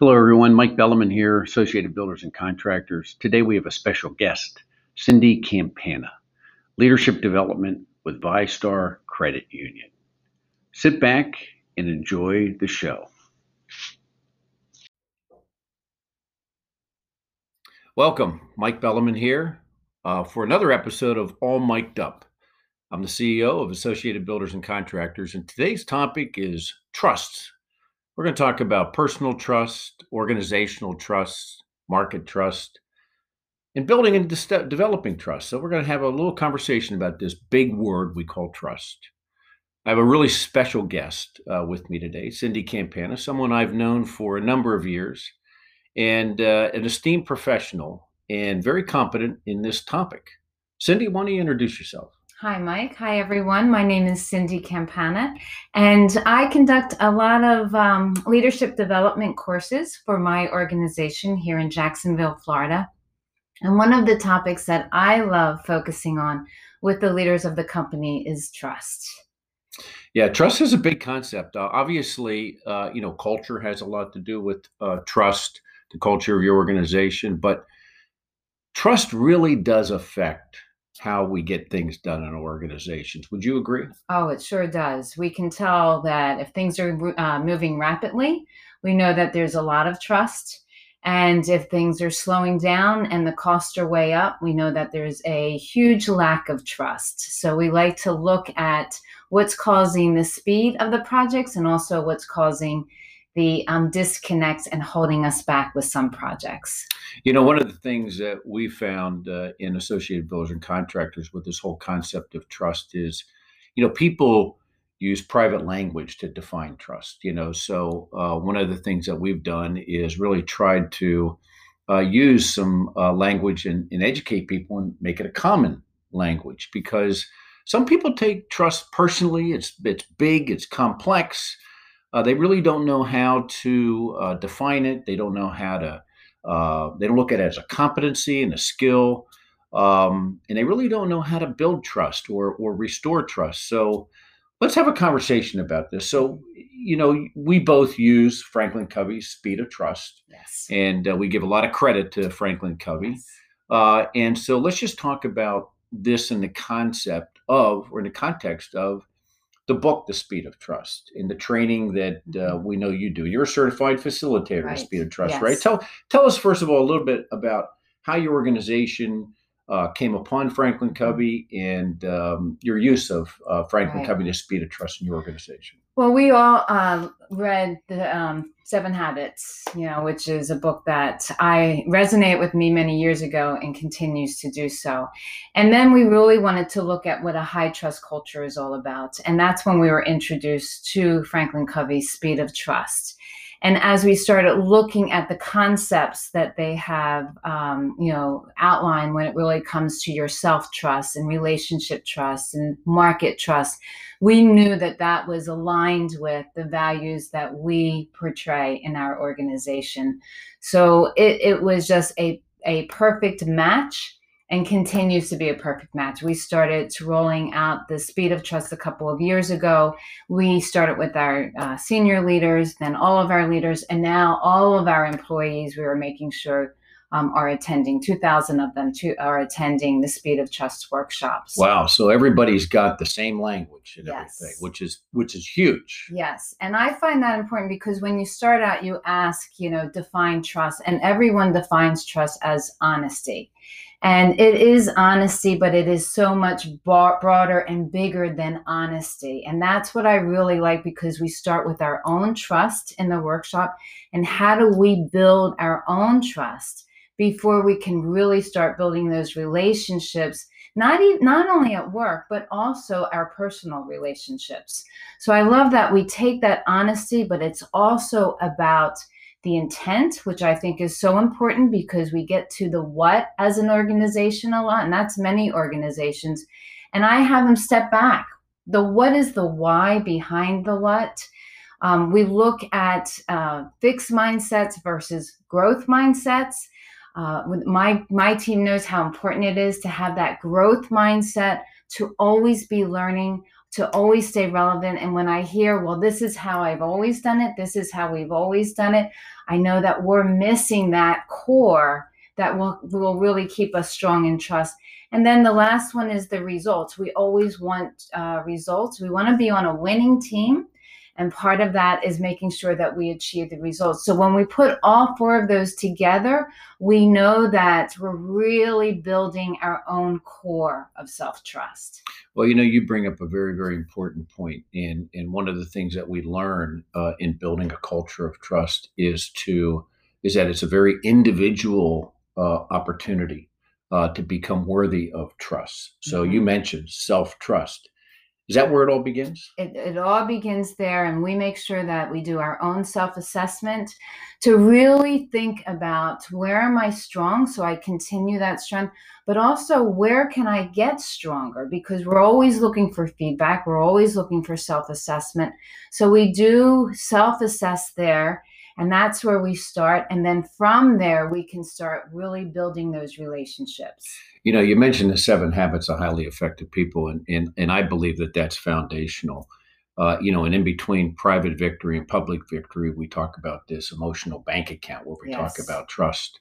Hello, everyone. Mike Bellaman here, Associated Builders and Contractors. Today we have a special guest, Cindi Campana, Leadership Development with VyStar Credit Union. Sit back and enjoy the show. Welcome, Mike Bellaman here uh, for another episode of All Miked Up. I'm the CEO of Associated Builders and Contractors, and today's topic is trust we're going to talk about personal trust, organizational trust, market trust, and building and de- developing trust. So, we're going to have a little conversation about this big word we call trust. I have a really special guest uh, with me today, Cindi Campana, someone I've known for a number of years and uh, an esteemed professional and very competent in this topic. Cindi, why don't you introduce yourself? Hi, Mike. Hi, everyone. My name is Cindi Campana, and I conduct a lot of um, leadership development courses for my organization here in Jacksonville, Florida. And one of the topics that I love focusing on with the leaders of the company is trust. Yeah, trust is a big concept. Uh, obviously, uh, you know, culture has a lot to do with uh, trust, the culture of your organization, but trust really does affect how we get things done in organizations. Would you agree? Oh, it sure does. We can tell that if things are uh, moving rapidly, we know that there's a lot of trust. And if things are slowing down and the costs are way up, we know that there's a huge lack of trust. So we like to look at what's causing the speed of the projects and also what's causing the um, disconnects and holding us back with some projects. You know, one of the things that we found uh, in Associated Builders and Contractors with this whole concept of trust is, you know, people use private language to define trust. You know, so uh, one of the things that we've done is really tried to uh, use some uh, language and, and educate people and make it a common language because some people take trust personally. It's it's big. It's complex uh, they really don't know how to uh, define it. They don't know how to. Uh, they don't look at it as a competency and a skill, um, and they really don't know how to build trust or or restore trust. So, let's have a conversation about this. So, you know, we both use Franklin Covey's Speed of Trust, yes, and uh, we give a lot of credit to Franklin Covey. Yes. Uh, and so, let's just talk about this in the concept of, or in the context of the book, The Speed of Trust, in the training that uh, mm-hmm. we know you do. You're a certified facilitator right. of Speed of Trust, yes. right? Tell tell us first of all a little bit about how your organization uh, came upon Franklin mm-hmm. Covey and um, your use of uh, Franklin right. Covey, The Speed of Trust in your organization. Well, we all uh, read the um, Seven Habits, you know, which is a book that I resonate with me many years ago and continues to do so. And then we really wanted to look at what a high trust culture is all about. And that's when we were introduced to Franklin Covey's Speed of Trust. And as we started looking at the concepts that they have, um, you know, outlined when it really comes to your self trust and relationship trust and market trust, we knew that that was aligned with the values that we portray in our organization. So it, it was just a, a perfect match and continues to be a perfect match. We started rolling out the speed of trust a couple of years ago. We started with our uh, senior leaders, then all of our leaders, and now all of our employees. We are making sure um, are attending. Two thousand of them to, are attending the speed of trust workshops. Wow! So everybody's got the same language and yes. everything, which is which is huge. Yes, and I find that important because when you start out, you ask, you know, define trust, and everyone defines trust as honesty. And it is honesty, but it is so much broader and bigger than honesty. And that's what I really like because we start with our own trust in the workshop. And how do we build our own trust before we can really start building those relationships? Not, even, not only at work, but also our personal relationships. So I love that we take that honesty, but it's also about the intent, which I think is so important because we get to the what as an organization a lot, and that's many organizations. And I have them step back. The what is the why behind the what? Um, we look at uh, fixed mindsets versus growth mindsets. Uh, my my team knows how important it is to have that growth mindset to always be learning, to always stay relevant. And when I hear, well, this is how I've always done it, this is how we've always done it, I know that we're missing that core that will, will really keep us strong in trust. And then the last one is the results. We always want uh, results. We want to be on a winning team. And part of that is making sure that we achieve the results. So when we put all four of those together, we know that we're really building our own core of self trust. Well, you know, you bring up a very, very important point. And, and one of the things that we learn uh, in building a culture of trust is to is that it's a very individual uh, opportunity uh, to become worthy of trust. So mm-hmm. you mentioned self trust. Is that where it all begins? It, it all begins there, and we make sure that we do our own self assessment to really think about where am I strong so I continue that strength, but also where can I get stronger because we're always looking for feedback, we're always looking for self assessment. So we do self assess there and that's where we start. And then from there, we can start really building those relationships. You know, you mentioned the seven habits of highly effective people, and, and, and I believe that that's foundational. Uh, you know, and in between private victory and public victory, we talk about this emotional bank account where we yes. talk about trust.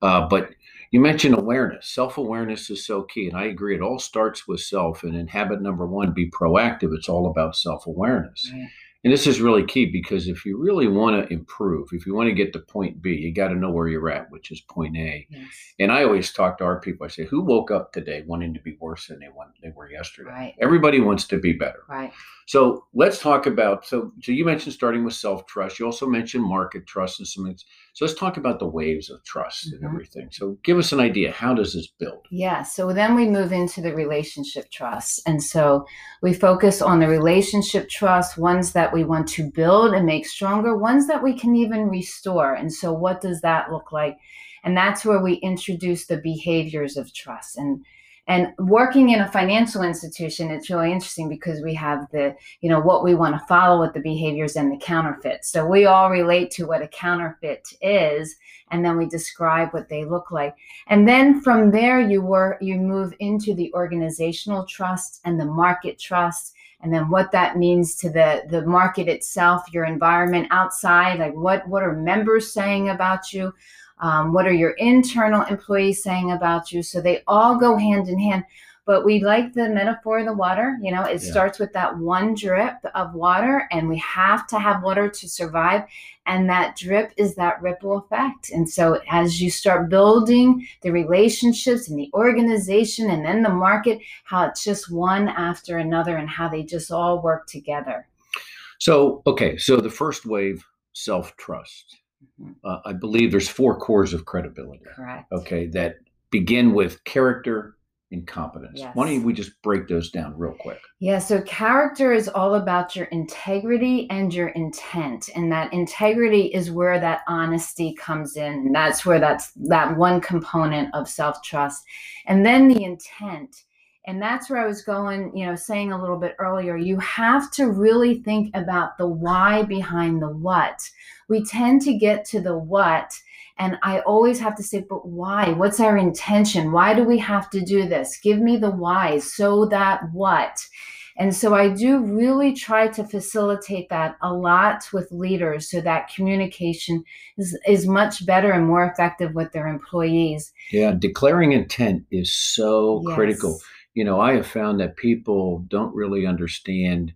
Uh, but you mentioned awareness. Self awareness is so key. And I agree, it all starts with self. And in habit number one, be proactive, it's all about self awareness. Right. And this is really key because if you really want to improve, if you want to get to point B, you got to know where you're at, which is point A. Yes. And I always talk to our people. I say, who woke up today wanting to be worse than they want they were yesterday? Right. Everybody wants to be better. Right. So let's talk about so so you mentioned starting with self trust. You also mentioned market trust and some. So let's talk about the waves of trust mm-hmm. and everything. So give us an idea. How does this build? Yeah. So then we move into the relationship trust, and so we focus on the relationship trust, ones that we want to build and make stronger, ones that we can even restore. And so what does that look like? And that's where we introduce the behaviors of trust and and working in a financial institution it's really interesting because we have the you know what we want to follow with the behaviors and the counterfeit so we all relate to what a counterfeit is and then we describe what they look like. And then from there you were you move into the organizational trust and the market trust and then what that means to the the market itself your environment outside like what what are members saying about you um, what are your internal employees saying about you? So they all go hand in hand. But we like the metaphor of the water. You know, it yeah. starts with that one drip of water, and we have to have water to survive. And that drip is that ripple effect. And so as you start building the relationships and the organization and then the market, how it's just one after another and how they just all work together. So, okay, so the first wave self trust. Uh, I believe there's four cores of credibility. Correct. Okay, that begin with character and competence. Yes. Why don't we just break those down real quick? Yeah, so character is all about your integrity and your intent. And that integrity is where that honesty comes in. That's where that's that one component of self-trust. And then the intent and that's where I was going, you know, saying a little bit earlier. You have to really think about the why behind the what. We tend to get to the what, and I always have to say, but why? What's our intention? Why do we have to do this? Give me the why so that what? And so I do really try to facilitate that a lot with leaders so that communication is, is much better and more effective with their employees. Yeah, declaring intent is so yes. critical you know, I have found that people don't really understand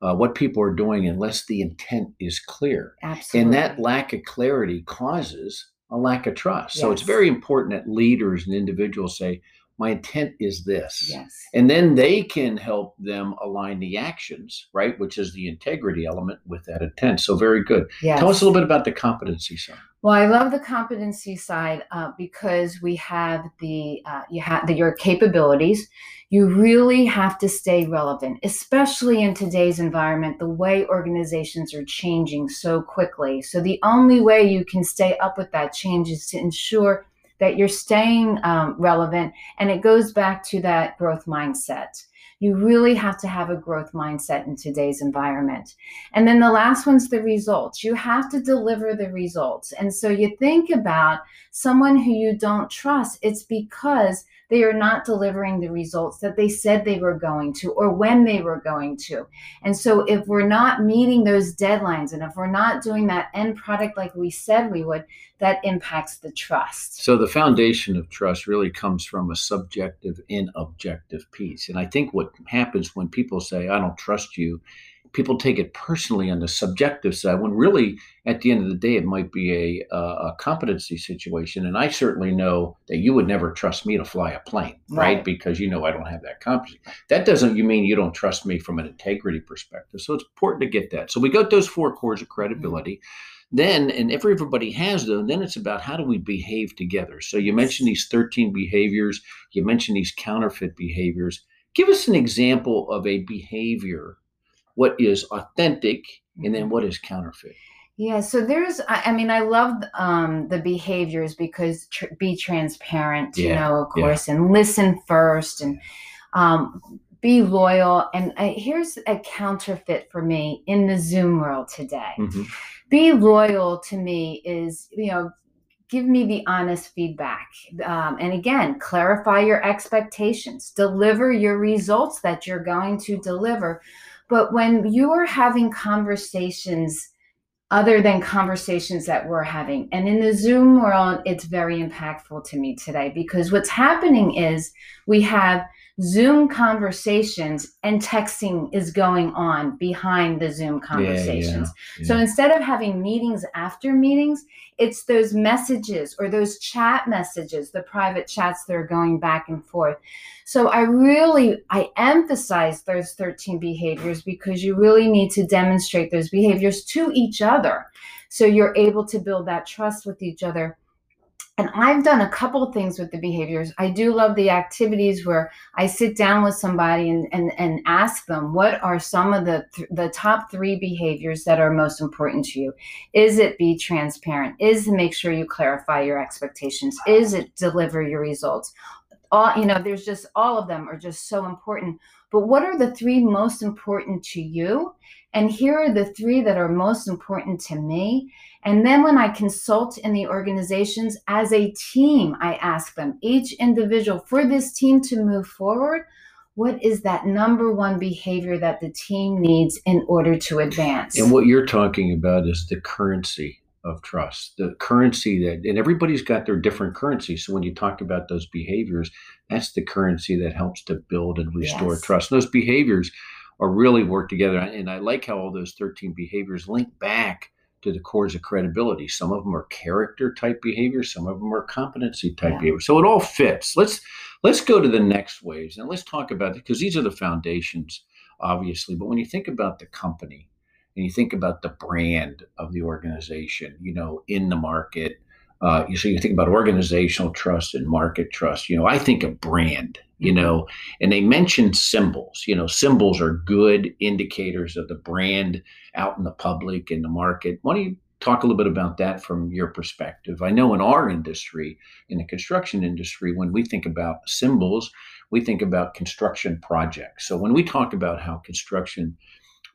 uh, what people are doing unless the intent is clear. Absolutely. And that lack of clarity causes a lack of trust. Yes. So it's very important that leaders and individuals say, my intent is this. Yes. And then they can help them align the actions, right? Which is the integrity element with that intent. So very good. Yes. Tell us a little bit about the competency side. Well, I love the competency side uh, because we have the uh, you have the, your capabilities. You really have to stay relevant, especially in today's environment. The way organizations are changing so quickly. So the only way you can stay up with that change is to ensure that you're staying um, relevant. And it goes back to that growth mindset. You really have to have a growth mindset in today's environment. And then the last one's the results. You have to deliver the results. And so you think about someone who you don't trust, it's because they are not delivering the results that they said they were going to or when they were going to. And so, if we're not meeting those deadlines and if we're not doing that end product like we said we would, that impacts the trust. So, the foundation of trust really comes from a subjective and objective piece. And I think what happens when people say, I don't trust you, people take it personally on the subjective side when really at the end of the day it might be a, a competency situation. And i certainly know that you would never trust me to fly a plane right, right? because you know i don't have that competency that doesn't you mean you don't trust me from an integrity perspective. So it's important to get that. So we got those four cores of credibility. Mm-hmm. then and if everybody has them then it's about how do we behave together. So you mentioned these 13 behaviors. You mentioned these counterfeit behaviors. Give us an example of a behavior what is authentic and then mm-hmm. what is counterfeit yeah so there's i, I mean i love um, the behaviors because tr- be transparent yeah, you know of course yeah. and listen first and um, be loyal and uh, here's a counterfeit for me in the zoom world today mm-hmm. be loyal to me is you know give me the honest feedback. Um, and again, clarify your expectations, deliver your results that you're going to deliver but when you are having conversations other than conversations that we're having, and in the Zoom world, it's very impactful to me today because what's happening is we have Zoom conversations and texting is going on behind the Zoom conversations. Yeah, yeah, yeah. So instead of having meetings after meetings, it's those messages or those chat messages, the private chats that are going back and forth. So I really I emphasize those 13 behaviors because you really need to demonstrate those behaviors to each other. So you're able to build that trust with each other and I've done a couple things with the behaviors. I do love the activities where I sit down with somebody and, and, and ask them what are some of the th- the top three behaviors that are most important to you. Is it be transparent? Is it make sure you clarify your expectations? Is it deliver your results? All you know, there's just all of them are just so important. But what are the three most important to you? And here are the three that are most important to me. And then when I consult in the organizations as a team, I ask them, each individual, for this team to move forward, what is that number one behavior that the team needs in order to advance? And what you're talking about is the currency of trust, the currency that, and everybody's got their different currency. So when you talk about those behaviors, that's the currency that helps to build and restore yes. trust. And those behaviors are really work together. And I like how all those 13 behaviors link back to the cores of credibility. Some of them are character type behaviors, some of them are competency type yeah. behaviors. So it all fits. Let's let's go to the next waves and let's talk about it because these are the foundations, obviously. But when you think about the company and you think about the brand of the organization, you know, in the market, uh, you so you think about organizational trust and market trust. You know, I think of brand. You know, and they mentioned symbols. You know, symbols are good indicators of the brand out in the public in the market. Why don't you talk a little bit about that from your perspective? I know in our industry, in the construction industry, when we think about symbols, we think about construction projects. So when we talk about how construction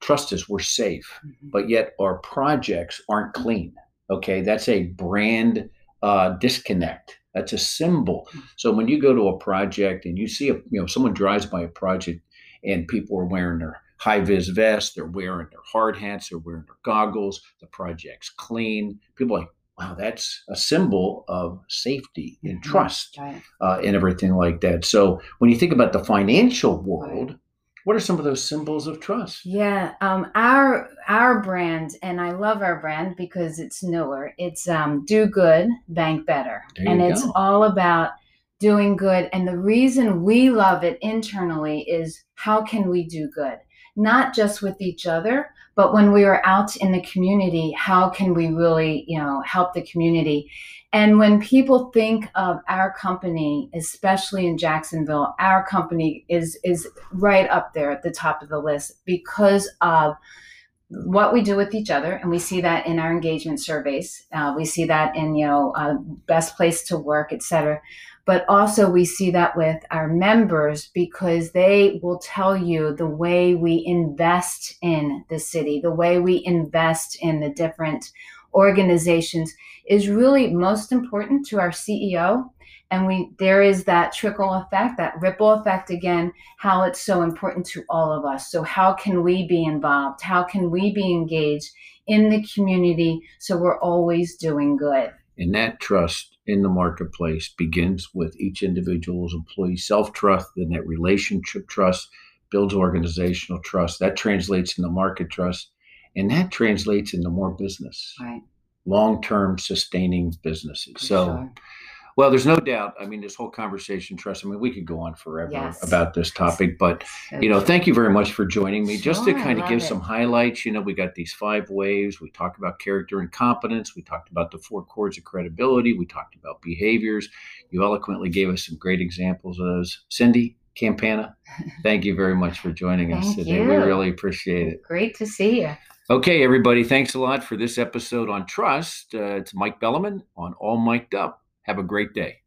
trust us, we're safe, mm-hmm. but yet our projects aren't clean. Okay, that's a brand uh, disconnect. That's a symbol. So when you go to a project and you see a, you know, someone drives by a project and people are wearing their high vis vests, they're wearing their hard hats, they're wearing their goggles, the project's clean. People are like, wow, that's a symbol of safety and mm-hmm. trust right. uh, and everything like that. So when you think about the financial world, what are some of those symbols of trust? Yeah, um, our our brand, and I love our brand because it's newer. It's um, do good, bank better, and it's go. all about doing good. And the reason we love it internally is how can we do good? Not just with each other, but when we are out in the community, how can we really, you know, help the community? And when people think of our company, especially in Jacksonville, our company is is right up there at the top of the list because of what we do with each other, and we see that in our engagement surveys. Uh, we see that in you know uh, best place to work, et cetera. But also we see that with our members because they will tell you the way we invest in the city, the way we invest in the different organizations is really most important to our CEO and we there is that trickle effect that ripple effect again how it's so important to all of us. So how can we be involved? How can we be engaged in the community so we're always doing good? And that trust in the marketplace begins with each individual's employee self trust then that relationship trust builds organizational trust. That translates into market trust and that translates into more business. Right. Long-term sustaining businesses. For so sure. well there's no doubt i mean this whole conversation trust i mean we could go on forever Yes. about this topic but you know thank you very much for joining me. Just to kind of give love some highlights you know we got these five waves we talked about character and competence. We talked about the four cores of credibility. We talked about behaviors. You eloquently gave us some great examples of those. Cindi campana thank you very much for joining us today. We really appreciate it. Great to see you. Okay everybody thanks a lot for this episode on trust. Uh, it's mike bellaman on all miked up. Have a great day